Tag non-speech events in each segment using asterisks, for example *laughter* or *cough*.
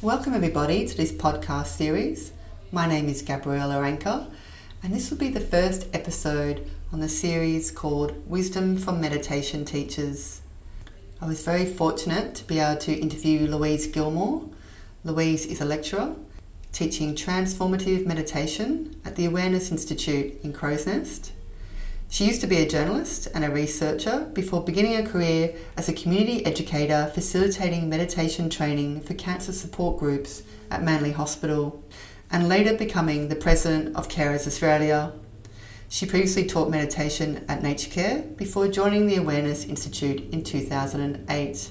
Welcome, everybody, to this podcast series. My name is Gabriella Anker, and this will be the first episode on the series called Wisdom from Meditation Teachers. I was very fortunate to be able to interview Louise Gilmore. Louise is a lecturer teaching transformative meditation at the Awareness Institute in Crow's Nest. She used to be a journalist and a researcher before beginning a career as a community educator facilitating meditation training for cancer support groups at Manly Hospital and later becoming the president of Carers Australia. She previously taught meditation at Nature Care before joining the Awareness Institute in 2008.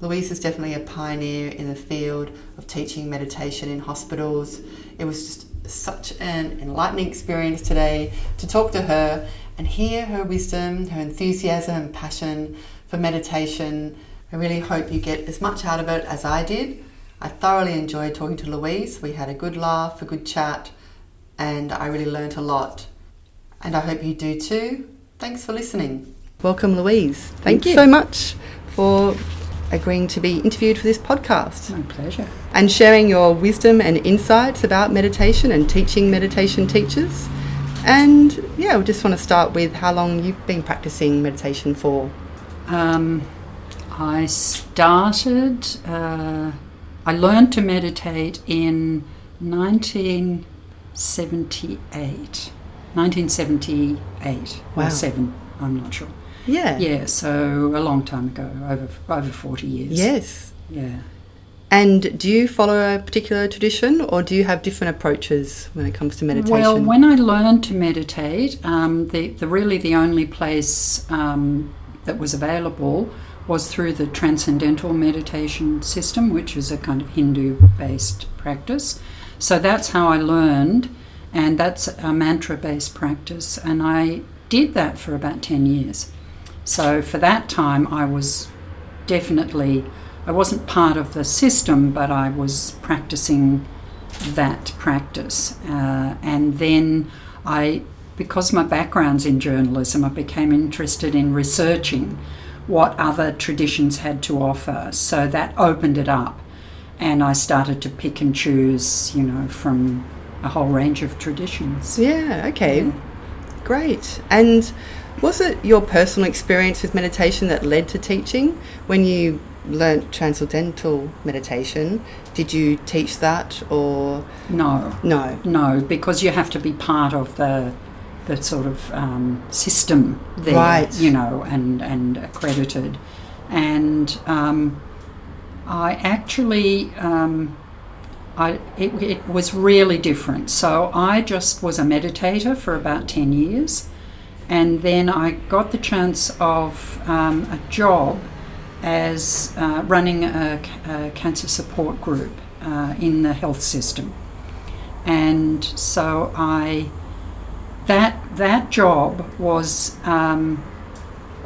Louise is definitely a pioneer in the field of teaching meditation in hospitals. It was just such an enlightening experience today to talk to her and hear her wisdom, her enthusiasm, and passion for meditation. I really hope you get as much out of it as I did. I thoroughly enjoyed talking to Louise. We had a good laugh, a good chat, and I really learnt a lot. And I hope you do too. Thanks for listening. Welcome, Louise. Thank, Thank you you so much for agreeing to be interviewed for this podcast My pleasure. and sharing your wisdom and insights about meditation and teaching meditation teachers. And yeah, we just want to start with how long you've been practicing meditation for. Um, I started, uh, I learned to meditate in 1978. 1978 Wow. or 7, I'm not sure. Yeah. Yeah, so a long time ago, over over 40 years. Yes. Yeah. And do you follow a particular tradition or do you have different approaches when it comes to meditation? Well, when I learned to meditate, um, the, the really the only place um, that was available was through the Transcendental Meditation System, which is a kind of Hindu-based practice. So that's how I learned, and that's a mantra-based practice, and I did that for about ten years. So for that time, I was definitely I wasn't part of the system, but I was practicing that practice. Uh, and then I, because my background's in journalism, I became interested in researching what other traditions had to offer. So that opened it up. And I started to pick and choose, you know, from a whole range of traditions. yeah, okay. Yeah. Great. And was it your personal experience with meditation that led to teaching? When you learnt transcendental meditation, did you teach that or No, no? no, because you have to be part of the the sort of um, system there, Right. you know, and and accredited. And um, I actually, um, I it, it was really different. So I just was a meditator for about ten years, and then I got the chance of um, a job as uh, running a, a cancer support group uh, in the health system. And so I that that job was um,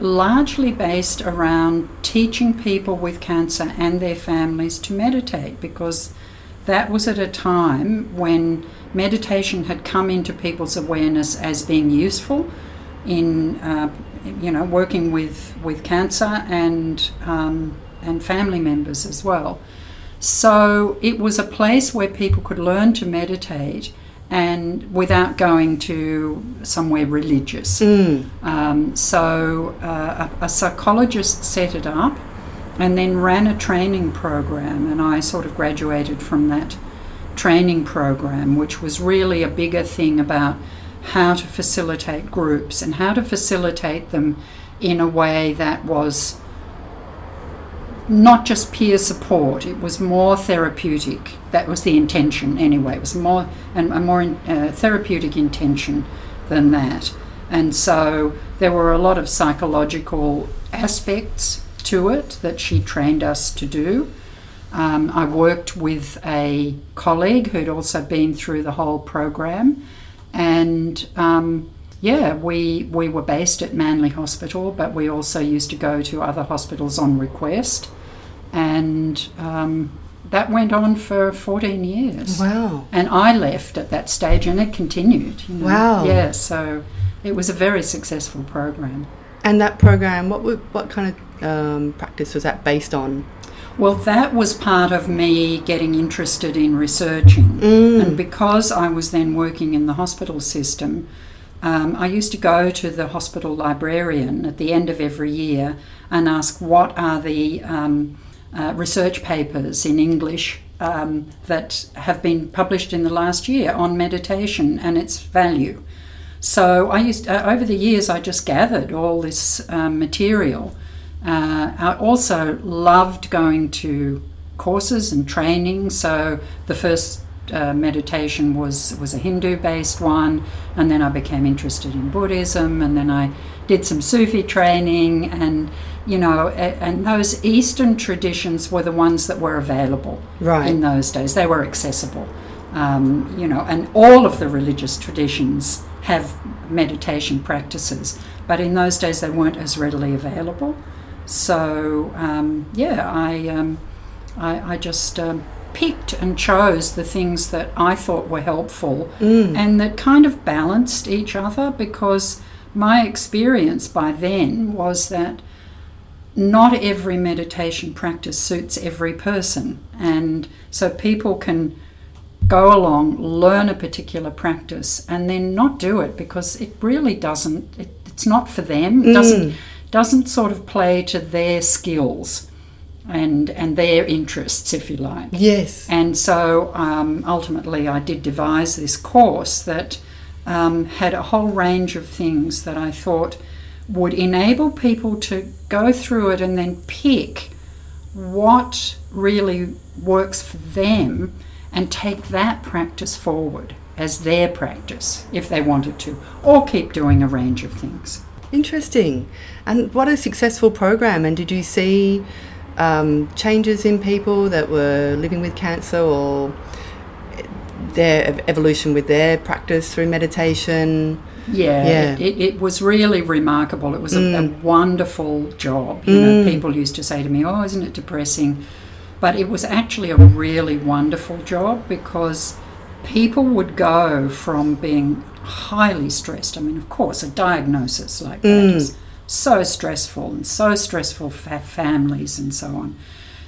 largely based around teaching people with cancer and their families to meditate because that was at a time when meditation had come into people's awareness as being useful in uh, you know working with with cancer and um, and family members as well. So it was a place where people could learn to meditate and without going to somewhere religious. Mm. Um, so uh, a, a psychologist set it up and then ran a training program, and I sort of graduated from that training program, which was really a bigger thing about how to facilitate groups and how to facilitate them in a way that was not just peer support, it was more therapeutic. That was the intention, anyway. It was more and a more uh, therapeutic intention than that. And so there were a lot of psychological aspects to it that she trained us to do. Um, I worked with a colleague who'd also been through the whole program, and um, yeah, we we were based at Manly Hospital, but we also used to go to other hospitals on request, and um, that went on for 14 years. Wow. And I left at that stage, and it continued. You know? Wow. Yeah, so it was a very successful program. And that program, what what kind of um, practice was that based on? Well, that was part of me getting interested in researching. Mm. And because I was then working in the hospital system, um, I used to go to the hospital librarian at the end of every year and ask what are the um, uh, research papers in English um, that have been published in the last year on meditation and its value. So I used uh, over the years I just gathered all this um, material. Uh, I also loved going to courses and training. So the first uh, meditation was was a Hindu based one, and then I became interested in Buddhism, and then I did some Sufi training, and you know, and those Eastern traditions were the ones that were available right. in those days. They were accessible, um, you know, and all of the religious traditions have meditation practices, but in those days they weren't as readily available. So um, yeah, I, um, I, I just um, picked and chose the things that I thought were helpful Mm. and that kind of balanced each other because my experience by then was that not every meditation practice suits every person. And so people can go along, learn a particular practice, and then not do it because it really doesn't, it, it's not for them. It doesn't, doesn't sort of play to their skills and, and their interests, if you like. Yes. And so um, ultimately, I did devise this course that um, had a whole range of things that I thought would enable people to go through it and then pick what really works for them and take that practice forward as their practice if they wanted to, or keep doing a range of things. Interesting. And what a successful program. And did you see um, changes in people that were living with cancer or their evolution with their practice through meditation? Yeah, Yeah. It, it, was really remarkable. It was a, a Mm. wonderful job. You know, Mm. people used to say to me, "Oh, isn't it depressing?" But it was actually a really wonderful job because people would go from being highly stressed. I mean, of course, a diagnosis like that Mm. is so stressful and so stressful for families and so on.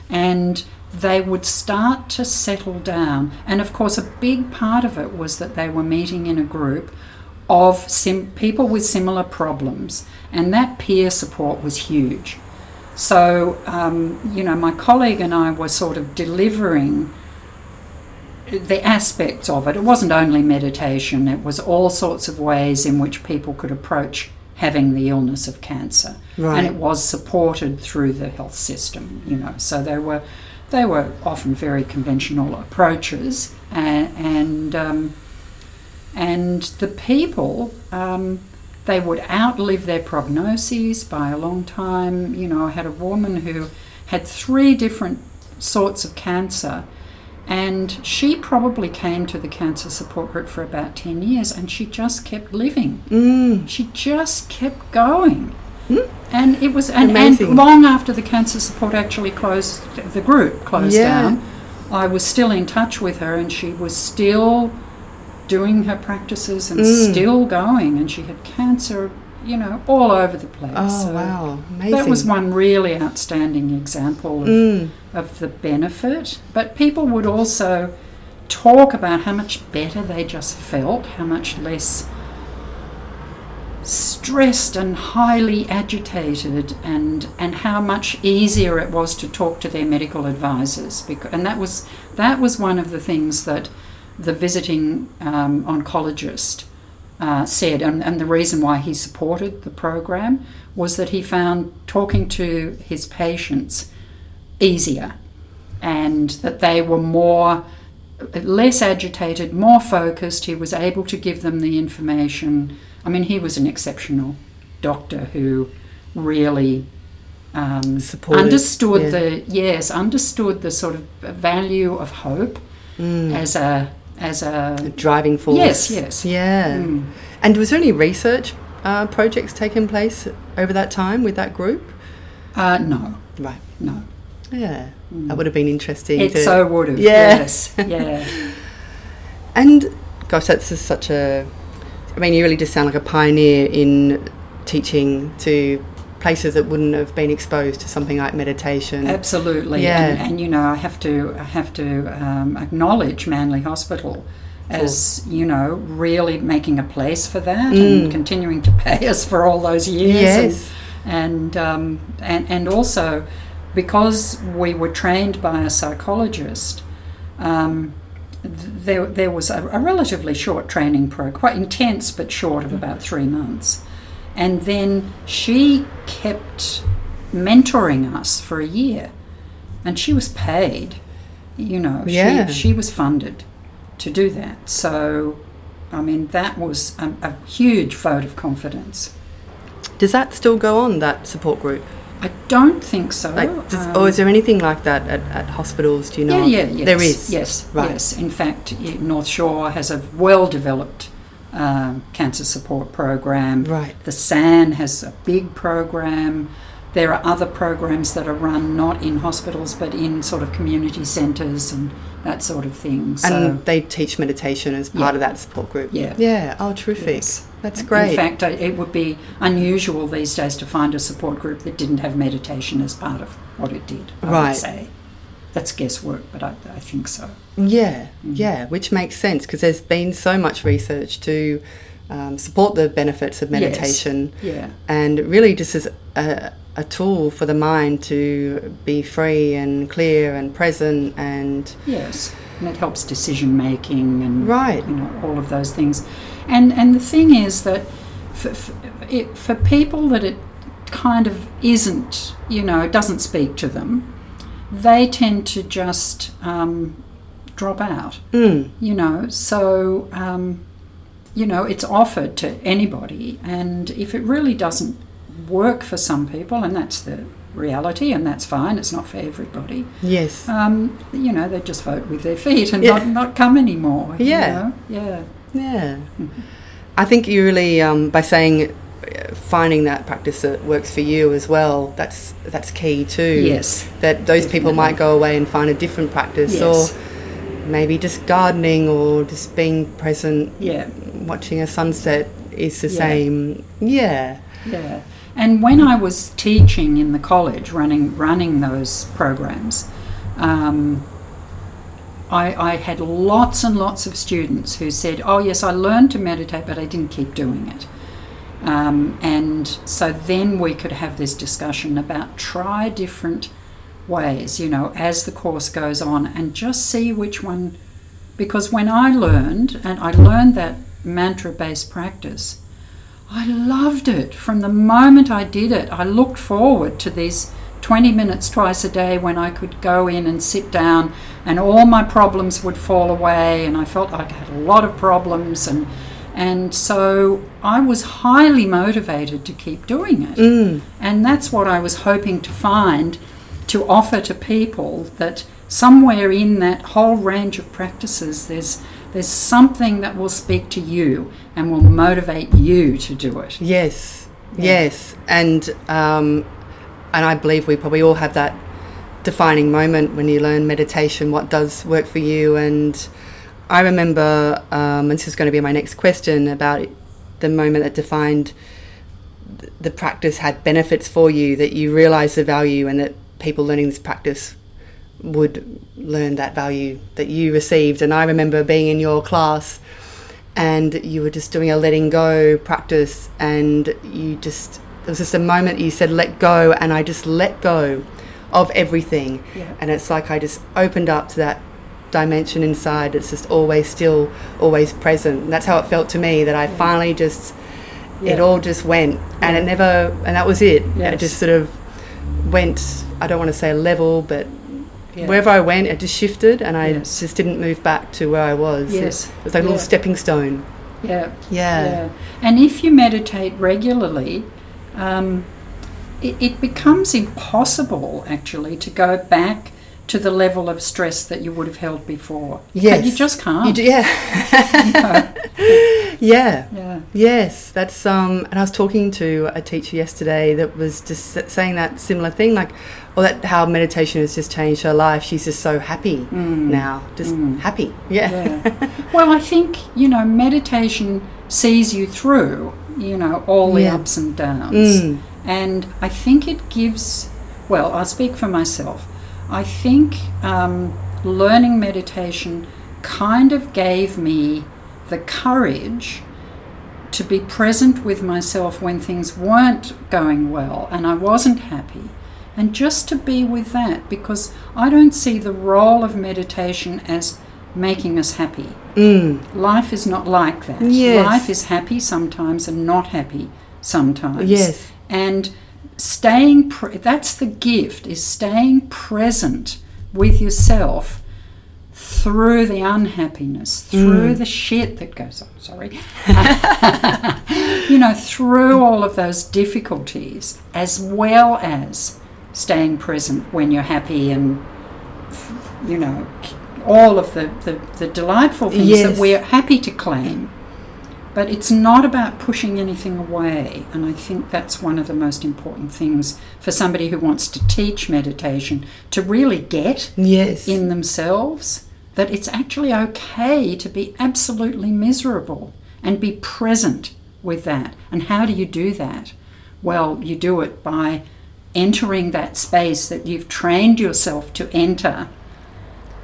And they would start to settle down. And of course, a big part of it was that they were meeting in a group of sim- people with similar problems, and that peer support was huge. So, um, you know, my colleague and I were sort of delivering the aspects of it. It wasn't only meditation, it was all sorts of ways in which people could approach having the illness of cancer. Right. And it was supported through the health system, you know. So they were they were often very conventional approaches and and um, and the people um, they would outlive their prognoses by a long time. You know, I had a woman who had three different sorts of cancer, and she probably came to the cancer support group for about 10 years and she just kept living. Mm. She just kept going. Hmm. And it was, and, and long after the cancer support actually closed, the group closed Yeah. down, I was still in touch with her and she was still doing her practices and Mm. still going. And she had cancer, you know, all over the place. Oh, So wow. Amazing. That was one really outstanding example of, Mm. of the benefit. But people would also talk about how much better they just felt, how much less stressed and highly agitated and and how much easier it was to talk to their medical advisors because, and that was that was one of the things that the visiting um, oncologist uh, said and, and the reason why he supported the program was that he found talking to his patients easier and that they were more less agitated more focused he was able to give them the information i mean he was an exceptional doctor who really um, Supported, understood yeah. the yes understood the sort of value of hope Mm. as a as A a driving force. Yes, yes. Yeah. Mm. And was there any research uh, projects taking place over that time with that group? uh, no Right. no Yeah. Mm. That would have been interesting. it to, so would have Yeah. yes *laughs* yeah And gosh, that's just such a. I mean, you really just sound like a pioneer in teaching to places that wouldn't have been exposed to something like meditation. Absolutely. Yeah. And, and you know, I have to I have to um, acknowledge Manly Hospital as you know really making a place for that and continuing to pay us for all those years. Mm. Yes. And and um, and and also because we were trained by a psychologist. Um, there, there was a, a relatively short training program, quite intense but short of about three months. And then she kept mentoring us for a year. And she was paid, you know, Yeah. she, she was funded to do that. So, I mean, that was a, a huge vote of confidence. Does that still go on, that support group? I don't think so. Like, does, um, or is there anything like that at, at hospitals? Do you know? Yeah, yeah, yes. There is. Yes, Right. yes. In fact, North Shore has a well developed um, cancer support program. Right. The SAN has a big program. There are other programs that are run not in hospitals but in sort of community centres and that sort of thing. So, And they teach meditation as part Yeah. of that support group. Yeah. Yeah. Oh, terrific. Yes. That's great. In fact, it would be unusual these days to find a support group that didn't have meditation as part of what it did. I Right. That's guesswork, but I, I think so. Yeah, Mm. yeah, which makes sense because there's been so much research to um, support the benefits of Yes. meditation Yeah. and really just as a, a tool for the mind to be free and clear and present and Yes, and it helps decision making and Right. you know all of those things. And and the thing is that for, for, it, for people that it kind of isn't, you know, it doesn't speak to them, they tend to just um, drop out. mm, You know, so um, you know it's offered to anybody, and if it really doesn't work for some people, and that's the reality, and that's fine. It's not for everybody yes, um, you know, they just vote with their feet and Yeah. not, not come anymore. you Yeah. know? Yeah. yeah. I think you really um, by saying finding that practice that works for you as well. That's that's key too. Yes. that those people might go away and find a different practice Yes. or maybe just gardening or just being present Yeah. watching a sunset is the Yeah. same yeah Yeah. And when I was teaching in the college, running running those programs, um, I, I had lots and lots of students who said, "Oh yes, I learned to meditate, but I didn't keep doing it." Um, and so then we could have this discussion about try different ways, you know, as the course goes on, and just see which one. Because when I learned, and I learned that mantra-based practice, I loved it from the moment I did it. I looked forward to these 20 minutes twice a day when I could go in and sit down and all my problems would fall away and I felt like I had a lot of problems and and so I was highly motivated to keep doing it. mm, And that's what I was hoping to find to offer to people that somewhere in that whole range of practices there's there's something that will speak to you and will motivate you to do it. yes Yeah. yes and um, and I believe we probably all have that defining moment when you learn meditation what does work for you and I remember um, and this is going to be my next question about the moment that defined the practice had benefits for you that you realized the value and that people learning this practice would learn that value that you received. And I remember being in your class and you were just doing a letting go practice and you just, there was just a moment you said, let go. And I just let go of everything. Yeah. And it's like I just opened up to that dimension inside that's just always still, always present. And that's how it felt to me that I finally just, it all just went and Yeah. it never, and that was it. It just sort of went, I don't want to say level, but Yeah. wherever I went, it just shifted, and I Yes. just didn't move back to where I was. Yes. It was like a little Yeah. stepping stone. Yeah. Yeah. Yeah. And if you meditate regularly, um, it, it becomes impossible actually to go back to the level of stress that you would have held before. Yes. You just can't. You do, yeah. *laughs* yeah. Yeah. Yes, that's um. And I was talking to a teacher yesterday that was just saying that similar thing, like, well, that how meditation has just changed her life. She's just so happy now, just happy. Yeah. Mm. Yeah. *laughs* well, I think, you know, meditation sees you through you know, all the Yeah. ups and downs. Mm. And I think it gives, well, I'll speak for myself. I think um, learning meditation kind of gave me the courage to be present with myself when things weren't going well and I wasn't happy. And just to be with that because I don't see the role of meditation as making us happy. Mm. Life is not like that. Yes. Life is happy sometimes and not happy sometimes. Yes. And staying pre- that's the gift is staying present with yourself through the unhappiness, through Mm. the shit that goes on, sorry. *laughs* you know, through all of those difficulties as well as staying present when you're happy and you know all of the, the, the delightful things Yes. that we're happy to claim but it's not about pushing anything away. And I think that's one of the most important things for somebody who wants to teach meditation to really get Yes. in themselves that it's actually okay to be absolutely miserable and be present with that. And how do you do that? Well, you do it by entering that space that you've trained yourself to enter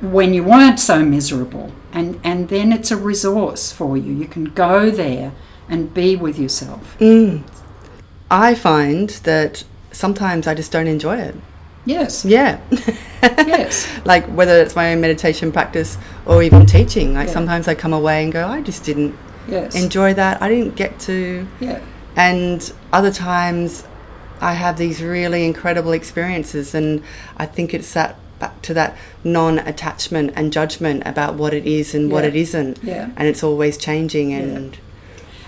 when you weren't so miserable. And, and then it's a resource for you. You can go there and be with yourself. Mm. I find that sometimes I just don't enjoy it. Yes, Yeah. yes, *laughs* like whether it's my own meditation practice or even teaching. Like Yeah. sometimes I come away and go, I just didn't yes. enjoy that. I didn't get to. yeah, And other times I have these really incredible experiences. And I think it's that back to that non attachment and judgment about what it is and what it isn't. yeah. And it's always changing. And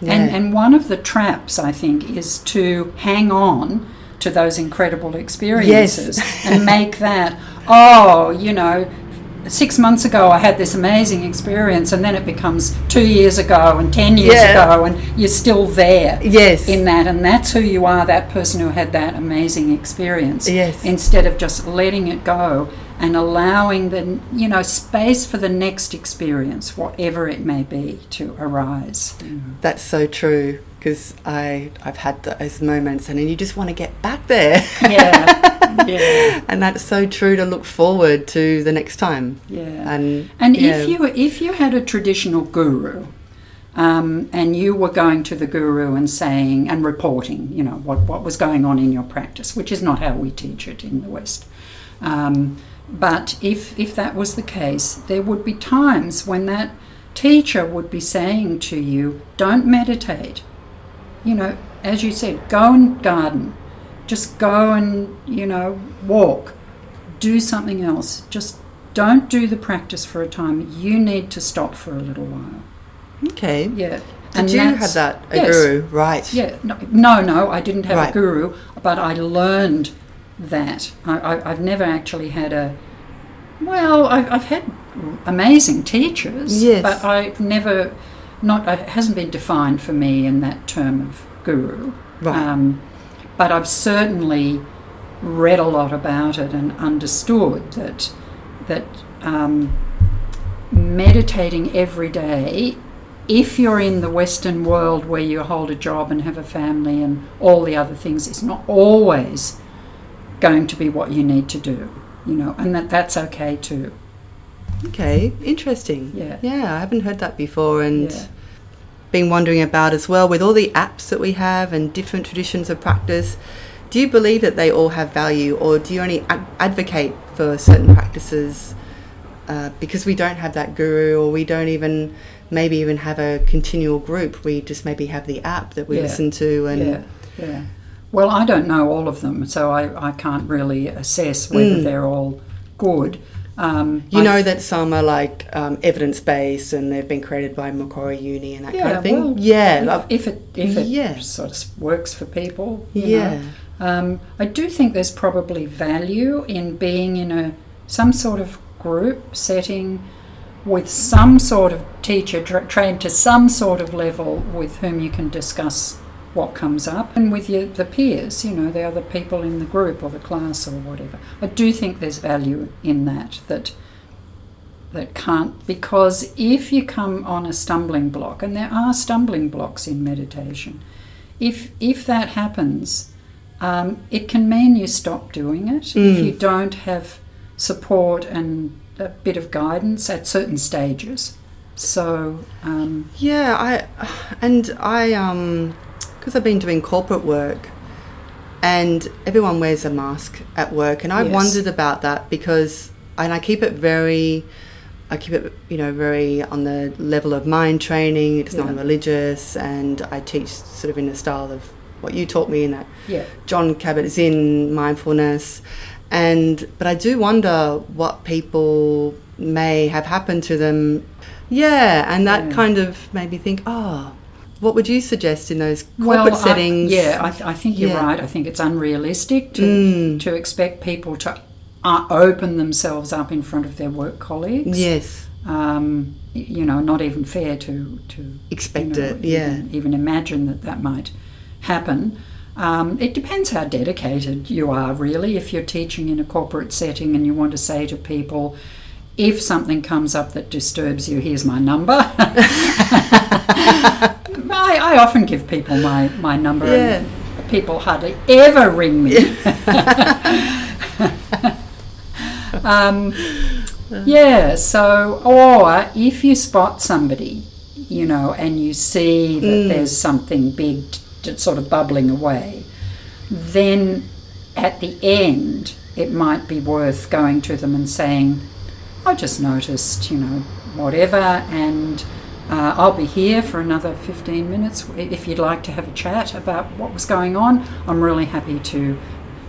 And, yeah. and one of the traps, I think, is to hang on to those incredible experiences *laughs* and make that, oh, you know, six months ago I had this amazing experience, and then it becomes two years ago and ten years Yeah. ago, and you're still there yes. in that, and that's who you are, that person who had that amazing experience. Yes. Instead of just letting it go and allowing the, you know, space for the next experience, whatever it may be, to arise. That's so true because I I've had those moments and then you just want to get back there. Yeah, *laughs* yeah, and that's so true to look forward to the next time. yeah. And And yeah. if you if you had a traditional guru, um, and you were going to the guru and saying and reporting, you know, what what was going on in your practice, which is not how we teach it in the West. Um, but if if that was the case, there would be times when that teacher would be saying to you, "Don't meditate." You know, as you said, go and garden. Just go and you know walk. Do something else. Just don't do the practice for a time. You need to stop for a little while. okay. Yeah. Did you have that a yes. guru? Right. Yeah. No, no, no, I didn't have Right. a guru, but I learned that. I, I, I've never actually had a. Well, I, I've had amazing teachers, Yes. but I've never. Not it hasn't been defined for me in that term of guru. Right. Um, but I've certainly read a lot about it and understood that that um, meditating every day, if you're in the Western world where you hold a job and have a family and all the other things, is not always going to be what you need to do. You know, and that that's okay too. Okay. Interesting. Yeah. Yeah, I haven't heard that before, and Yeah. Been wondering about as well with all the apps that we have and different traditions of practice. Do you believe that they all have value, or do you only ad- advocate for certain practices uh, because we don't have that guru, or we don't even maybe even have a continual group? We just maybe have the app that we Yeah. listen to, and yeah, yeah. Well, I don't know all of them, so I, I can't really assess whether Mm. they're all good. Um, you I know that some are like um, evidence based and they've been created by Macquarie Uni and that kind of thing. well, yeah, if, if it if it Yeah. sort of works for people, yeah. Um, I do think there's probably value in being in a some sort of group setting with some sort of teacher tra- trained to some sort of level with whom you can discuss what comes up and with your, the peers, you know, the other people in the group or the class or whatever. I do think there's value in that that that can't because if you come on a stumbling block and there are stumbling blocks in meditation if if that happens, um, it can mean you stop doing it if Mm. you don't have support and a bit of guidance at certain stages. So um, Yeah, I and I um because I've been doing corporate work and everyone wears a mask at work and I Yes. wondered about that because and I keep it very I keep it you know very on the level of mind training it's Yeah. non-religious and I teach sort of in the style of what you taught me in that yeah, Jon Kabat-Zinn mindfulness and but I do wonder what people may have happened to them yeah and that Yeah. kind of made me think oh what would you suggest in those well, corporate I- settings yeah, I, th- I think you're Yeah. right. I think it's unrealistic to Mm. to expect people to uh, open themselves up in front of their work colleagues. yes um, you know, not even fair to to expect you know, it yeah even, even imagine that that might happen. Um, it depends how dedicated you are, really. If you're teaching in a corporate setting and you want to say to people, if something comes up that disturbs you, here's my number. *laughs* *laughs* *laughs* I, I often give people my, my number, Yeah. and people hardly ever ring me. *laughs* um, yeah, so, or if you spot somebody, you know, and you see that Mm. there's something big t- t- sort of bubbling away, then at the end, it might be worth going to them and saying, I just noticed, you know, whatever, and uh, I'll be here for another 15 minutes. If you'd like to have a chat about what was going on, I'm really happy to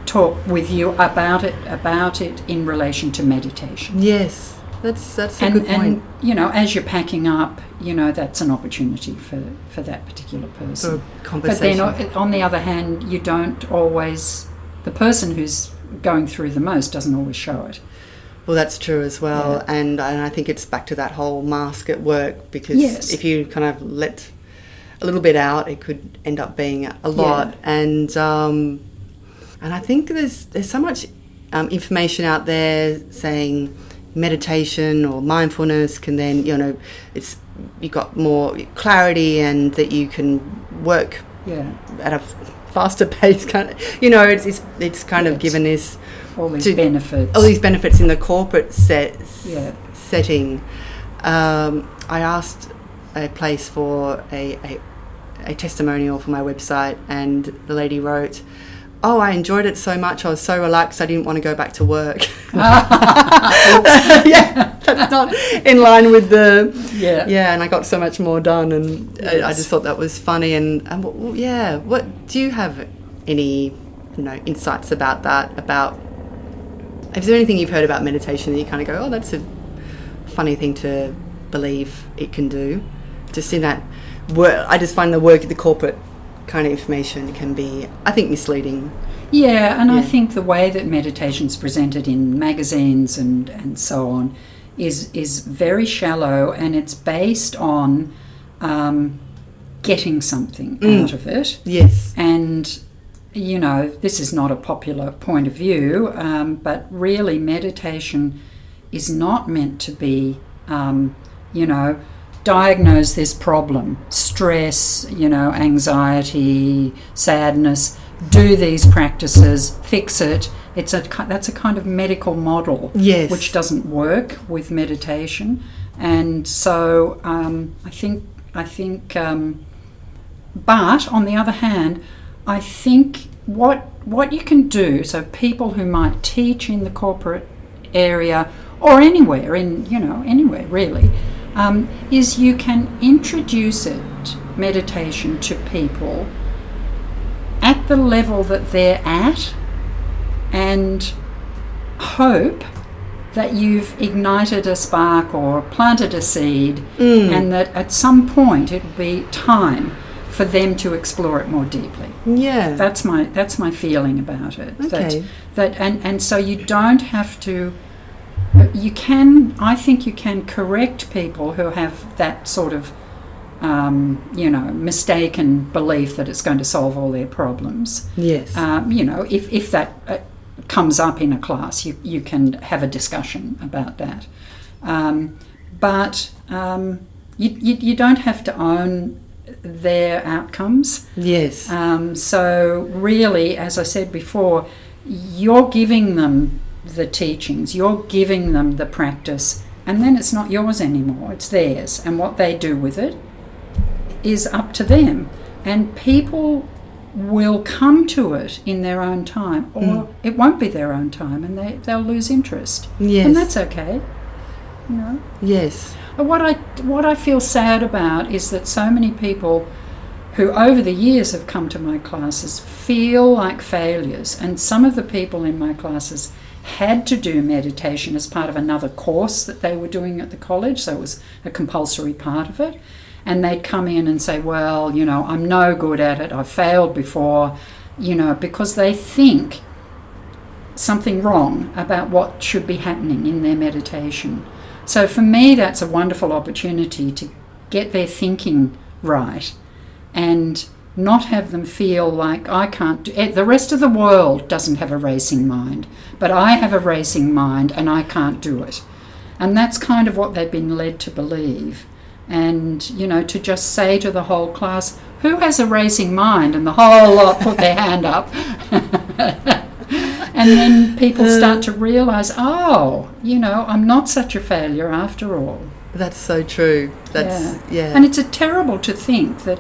talk with you about it, about it in relation to meditation. yes that's that's a And, good point and you know, as you're packing up, you know, that's an opportunity for, for that particular person. for But conversation then, on the other hand, you don't always. The person who's going through the most doesn't always show it. Well, that's true as well, Yeah. and and I think it's back to that whole mask at work because Yes. if you kind of let a little bit out, it could end up being a lot, and um, and I think there's there's so much um, information out there saying meditation or mindfulness can then you know it's you got more clarity and that you can work Yeah, at a faster *laughs* pace kind of you know it's it's, it's kind of given this all these To- benefits. all these benefits in the corporate set, Yeah. setting. Um, I asked a place for a, a, a testimonial for my website, and the lady wrote, Oh, I enjoyed it so much. I was so relaxed. I didn't want to go back to work. *laughs* *laughs* yeah, that's not in line with the. yeah. Yeah, and I got so much more done, and I, I just thought that was funny. And, and w- w- yeah, what do you have any, you know, insights about that? About is there anything you've heard about meditation that you kind of go, oh, that's a funny thing to believe it can do? Just in that work, I just find the work, the corporate kind of information can be, I think, misleading. Yeah, and I think the way that meditation's presented in magazines and, and so on is is very shallow, and it's based on um, getting something Mm. out of it. Yes. And you know, this is not a popular point of view, um, but really, meditation is not meant to be, um, you know, diagnose this problem stress, you know, anxiety, sadness, do these practices, fix it. It's a, that's a kind of medical model Yes. which doesn't work with meditation. And so um, I think, I think, um, but on the other hand, I think what what you can do, so people who might teach in the corporate area or anywhere in you know anywhere really, um, is you can introduce it meditation to people at the level that they're at, and hope that you've ignited a spark or planted a seed, Mm. and that at some point it will be time for them to explore it more deeply. Yeah. That's my that's my feeling about it. Okay. That, that and and so you don't have to. You can. I think you can correct people who have that sort of, um, you know, mistaken belief that it's going to solve all their problems. yes. Um, you know, if if that uh, comes up in a class, you you can have a discussion about that. Um, but um, you, you you don't have to own their outcomes. Yes. Um, so, really, as I said before, you're giving them the teachings, you're giving them the practice, and then it's not yours anymore, it's theirs. And what they do with it is up to them. And people will come to it in their own time, or Mm. it won't be their own time, and they, they'll lose interest. yes. And that's okay. You know? yes. What I what I feel sad about is that so many people who over the years have come to my classes feel like failures. And some of the people in my classes had to do meditation as part of another course that they were doing at the college so it was a compulsory part of it. And they'd come in and say well you know I'm no good at it. I've failed before you know because they think something wrong about what should be happening in their meditation so for me, that's a wonderful opportunity to get their thinking right and not have them feel like I can't do it. The rest of the world doesn't have a racing mind, but I have a racing mind and I can't do it. And that's kind of what they've been led to believe. And, you know, to just say to the whole class, who has a racing mind? And the whole lot put their hand up. *laughs* and then people uh, start to realize, oh, you know, I'm not such a failure after all. That's so true. That's yeah. And it's a terrible to think that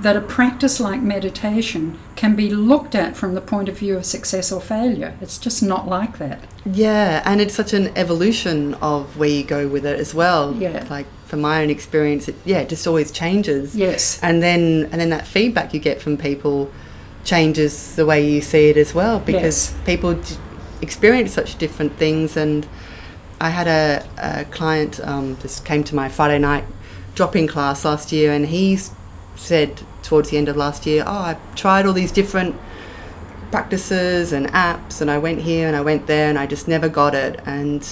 that a practice like meditation can be looked at from the point of view of success or failure. It's just not like that. Yeah, and it's such an evolution of where you go with it as well. Yeah. Like from my own experience, it yeah, it just always changes. Yes. And then and then that feedback you get from people changes the way you see it as well because Yes. people d- experience such different things and I had a, a client um, just came to my Friday night drop-in class last year and he said towards the end of last year, oh, I tried all these different practices and apps and I went here and I went there and I just never got it and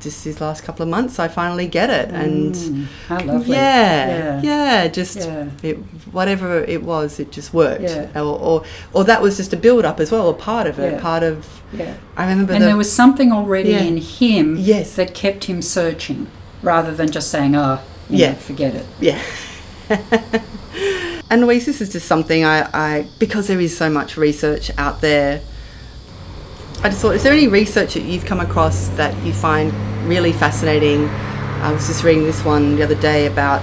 just these last couple of months I finally get it and Mm, how lovely. yeah, Yeah. yeah, just Yeah. It, whatever it was, it just worked. Yeah. Or, or or that was just a build up as well, a part of it, Yeah. part of. Yeah. I remember And the, there was something already in him Yes. that kept him searching rather than just saying, oh, Yeah. know, forget it. yeah. *laughs* and Oasis is just something I, I because there is so much research out there. I just thought, is there any research that you've come across that you find really fascinating? I was just reading this one the other day about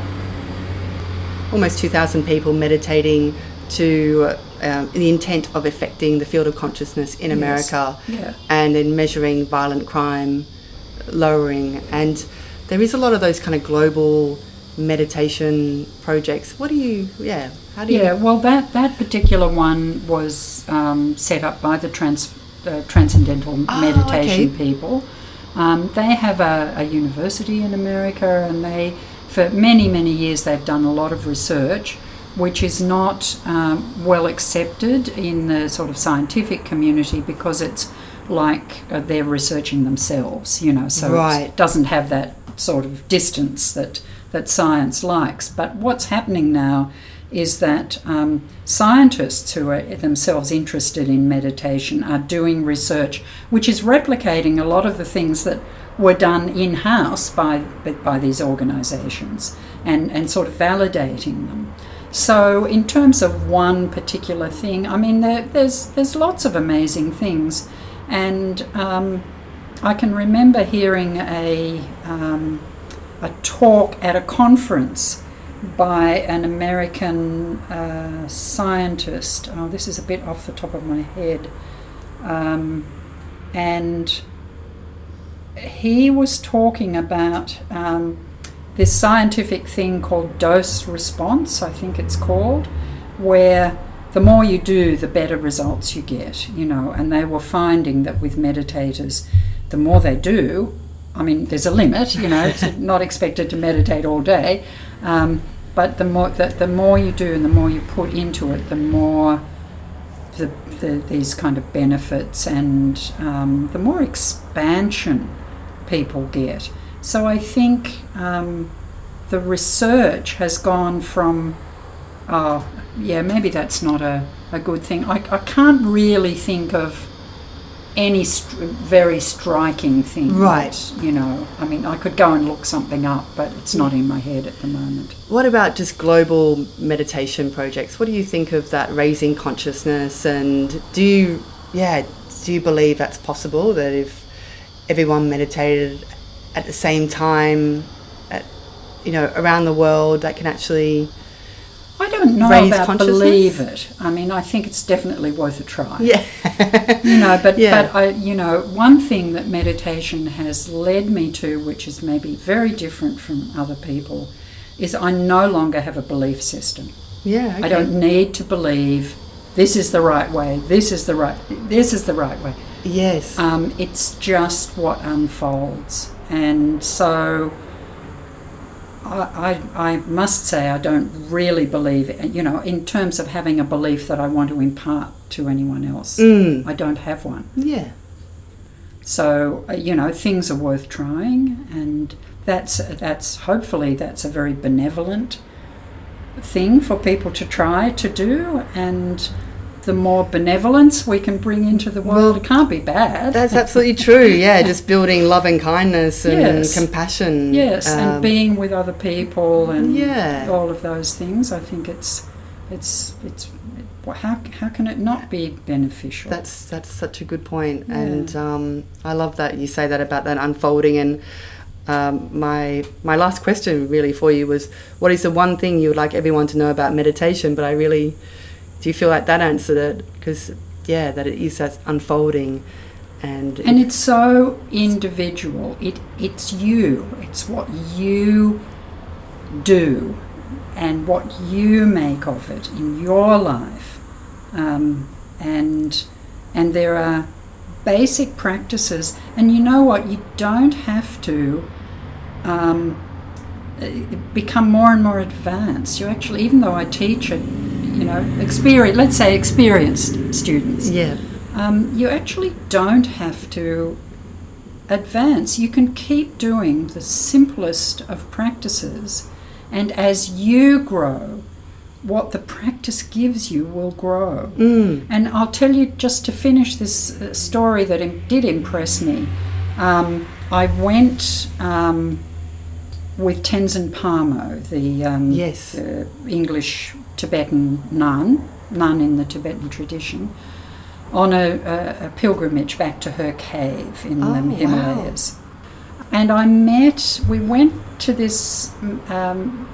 almost 2,000 people meditating to um, the intent of affecting the field of consciousness in Yes. America Yeah. and in measuring violent crime, lowering. And there is a lot of those kind of global meditation projects. What do you, yeah, how do you? Yeah, well, that, that particular one was um, set up by the trans, uh, Transcendental Oh, Meditation okay. people. Um, they have a, a university in America, and they, for many, many years, they've done a lot of research which is not um, well accepted in the sort of scientific community because it's like uh, they're researching themselves, you know, so Right. it doesn't have that sort of distance that, that science likes. But what's happening now is that um, scientists who are themselves interested in meditation are doing research which is replicating a lot of the things that were done in house by, by these organisations and, and sort of validating them. So, in terms of one particular thing, I mean, there, there's there's lots of amazing things, and um, I can remember hearing a um, a talk at a conference by an American uh, scientist. Oh, this is a bit off the top of my head, um, and he was talking about. Um, this scientific thing called dose response, I think it's called, where the more you do, the better results you get, you know. And they were finding that with meditators, the more they do, I mean, there's a limit, you know, it's *laughs* not expected to meditate all day, um, but the more that the more you do and the more you put into it, the more the, the, these kind of benefits and um, the more expansion people get. So I think um, the research has gone from, oh, yeah, maybe that's not a, a good thing. I, I can't really think of any str- very striking thing. Right. you know, I mean, I could go and look something up, but it's not in my head at the moment. What about just global meditation projects? What do you think of that raising consciousness? And do you, yeah, do you believe that's possible? That if everyone meditated at the same time, at, you know, around the world, that can actually, don't know Raise about believe it. I mean, I think it's definitely worth a try. yeah, *laughs* you know but Yeah. but I you know one thing that meditation has led me to which is maybe very different from other people is I no longer have a belief system. yeah. I don't need to believe this is the right way, this is the right this is the right way. Yes. Um, it's just what unfolds. And so I, I, I must say I don't really believe. You know, in terms of having a belief that I want to impart to anyone else, Mm. I don't have one. Yeah. So uh, you know, things are worth trying, and that's that's hopefully that's a very benevolent thing for people to try to do, and the more benevolence we can bring into the world, Well, it can't be bad. That's *laughs* absolutely true. Yeah, just building love and kindness and Yes. compassion. Yes, um, and being with other people and Yeah. all of those things. I think it's it's it's how how can it not be beneficial? That's that's such a good point, Yeah. and um, I love that you say that about that unfolding. And um, my my last question really for you was, what is the one thing you would like everyone to know about meditation? But I really, do you feel like that answered it? Because yeah, that it is that unfolding, and and it's so individual. It it's you. It's what you do, and what you make of it in your life, um, and and there are basic practices. And you know what? You don't have to. Um, become more and more advanced. You actually, even though I teach it, you know, experience. Let's say experienced students yeah, um, you actually don't have to advance. You can keep doing the simplest of practices, and as you grow, what the practice gives you will grow. mm. And I'll tell you just to finish this uh, story that im- did impress me. Um, I went um, with Tenzin Palmo, the um, Yes. uh, English Tibetan nun, nun in the Tibetan tradition, on a, a, a pilgrimage back to her cave in Oh, the wow. Himalayas. And I met, we went to this um,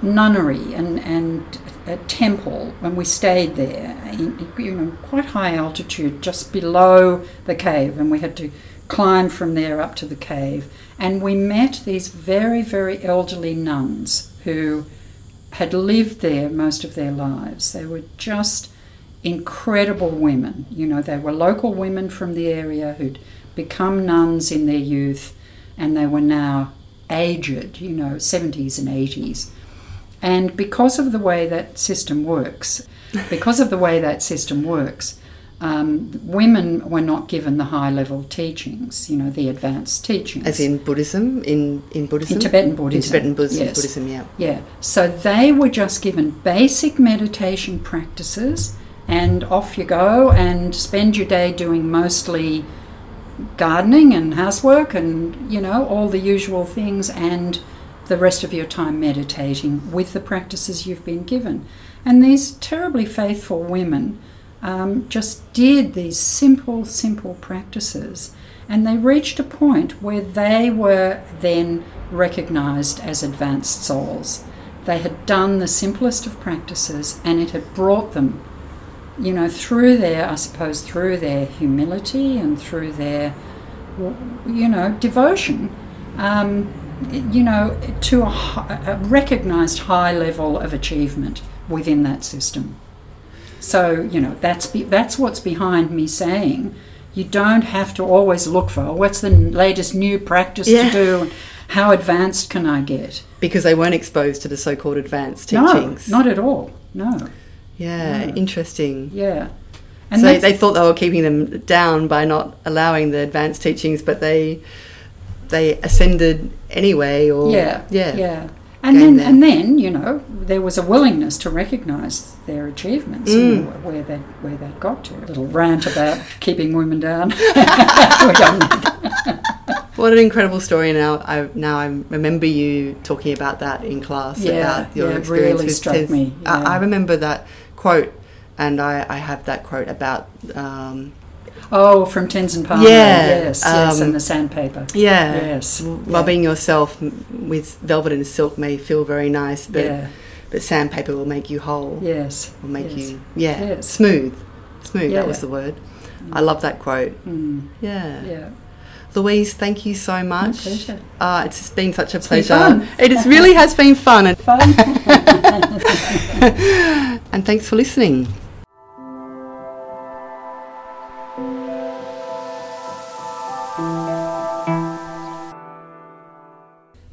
nunnery and, and a temple and we stayed there, in, you know, quite high altitude, just below the cave, and we had to climb from there up to the cave. And we met these very, very elderly nuns who had lived there most of their lives. They were just incredible women. You know, they were local women from the area who'd become nuns in their youth and they were now aged, you know, 70s and 80s. And because of the way that system works, because of the way that system works, um, women were not given the high level teachings, you know, the advanced teachings. as in Buddhism, in in Buddhism, In Tibetan Buddhism. in Tibetan Buddhism, yes. Buddhism, yeah. Yeah, so they were just given basic meditation practices, and off you go and spend your day doing mostly gardening and housework and, you know, all the usual things, and the rest of your time meditating with the practices you've been given. And these terribly faithful women um, just did these simple, simple practices, and they reached a point where they were then recognized as advanced souls. They had done the simplest of practices, and it had brought them, you know, through their, I suppose, through their humility and through their, you know, devotion. Um, you know, to a, a recognized high level of achievement within that system. So you know that's be, that's what's behind me saying you don't have to always look for oh, what's the latest new practice Yeah. to do and how advanced can I get. Because they weren't exposed to the so-called advanced teachings. No, not at all. No, yeah, No. interesting. yeah, and so they thought they were keeping them down by not allowing the advanced teachings, but they they ascended anyway. Or yeah, yeah, yeah. And then their- and then you know there was a willingness to recognise their achievements Mm. and where they where they got to. A little rant about *laughs* keeping women down. we don't need that. What an incredible story! Now I now I remember you talking about that in class Yeah, about your yeah, experience really with struck me, I. I remember that quote, and I, I have that quote about um, Oh, from Tenzin Palmo. Yeah, yes, yes, um, and the sandpaper. yeah, Yes, rubbing yourself with velvet and silk may feel very nice, but yeah, but sandpaper will make you whole. yes, Will make yes. you yeah Yes. smooth, smooth. That was the word. I love that quote. Mm, Yeah. yeah. Louise, thank you so much. Uh, it's just been such a been pleasure. It is, really has been fun, and, *laughs* *laughs* Fun. and thanks for listening.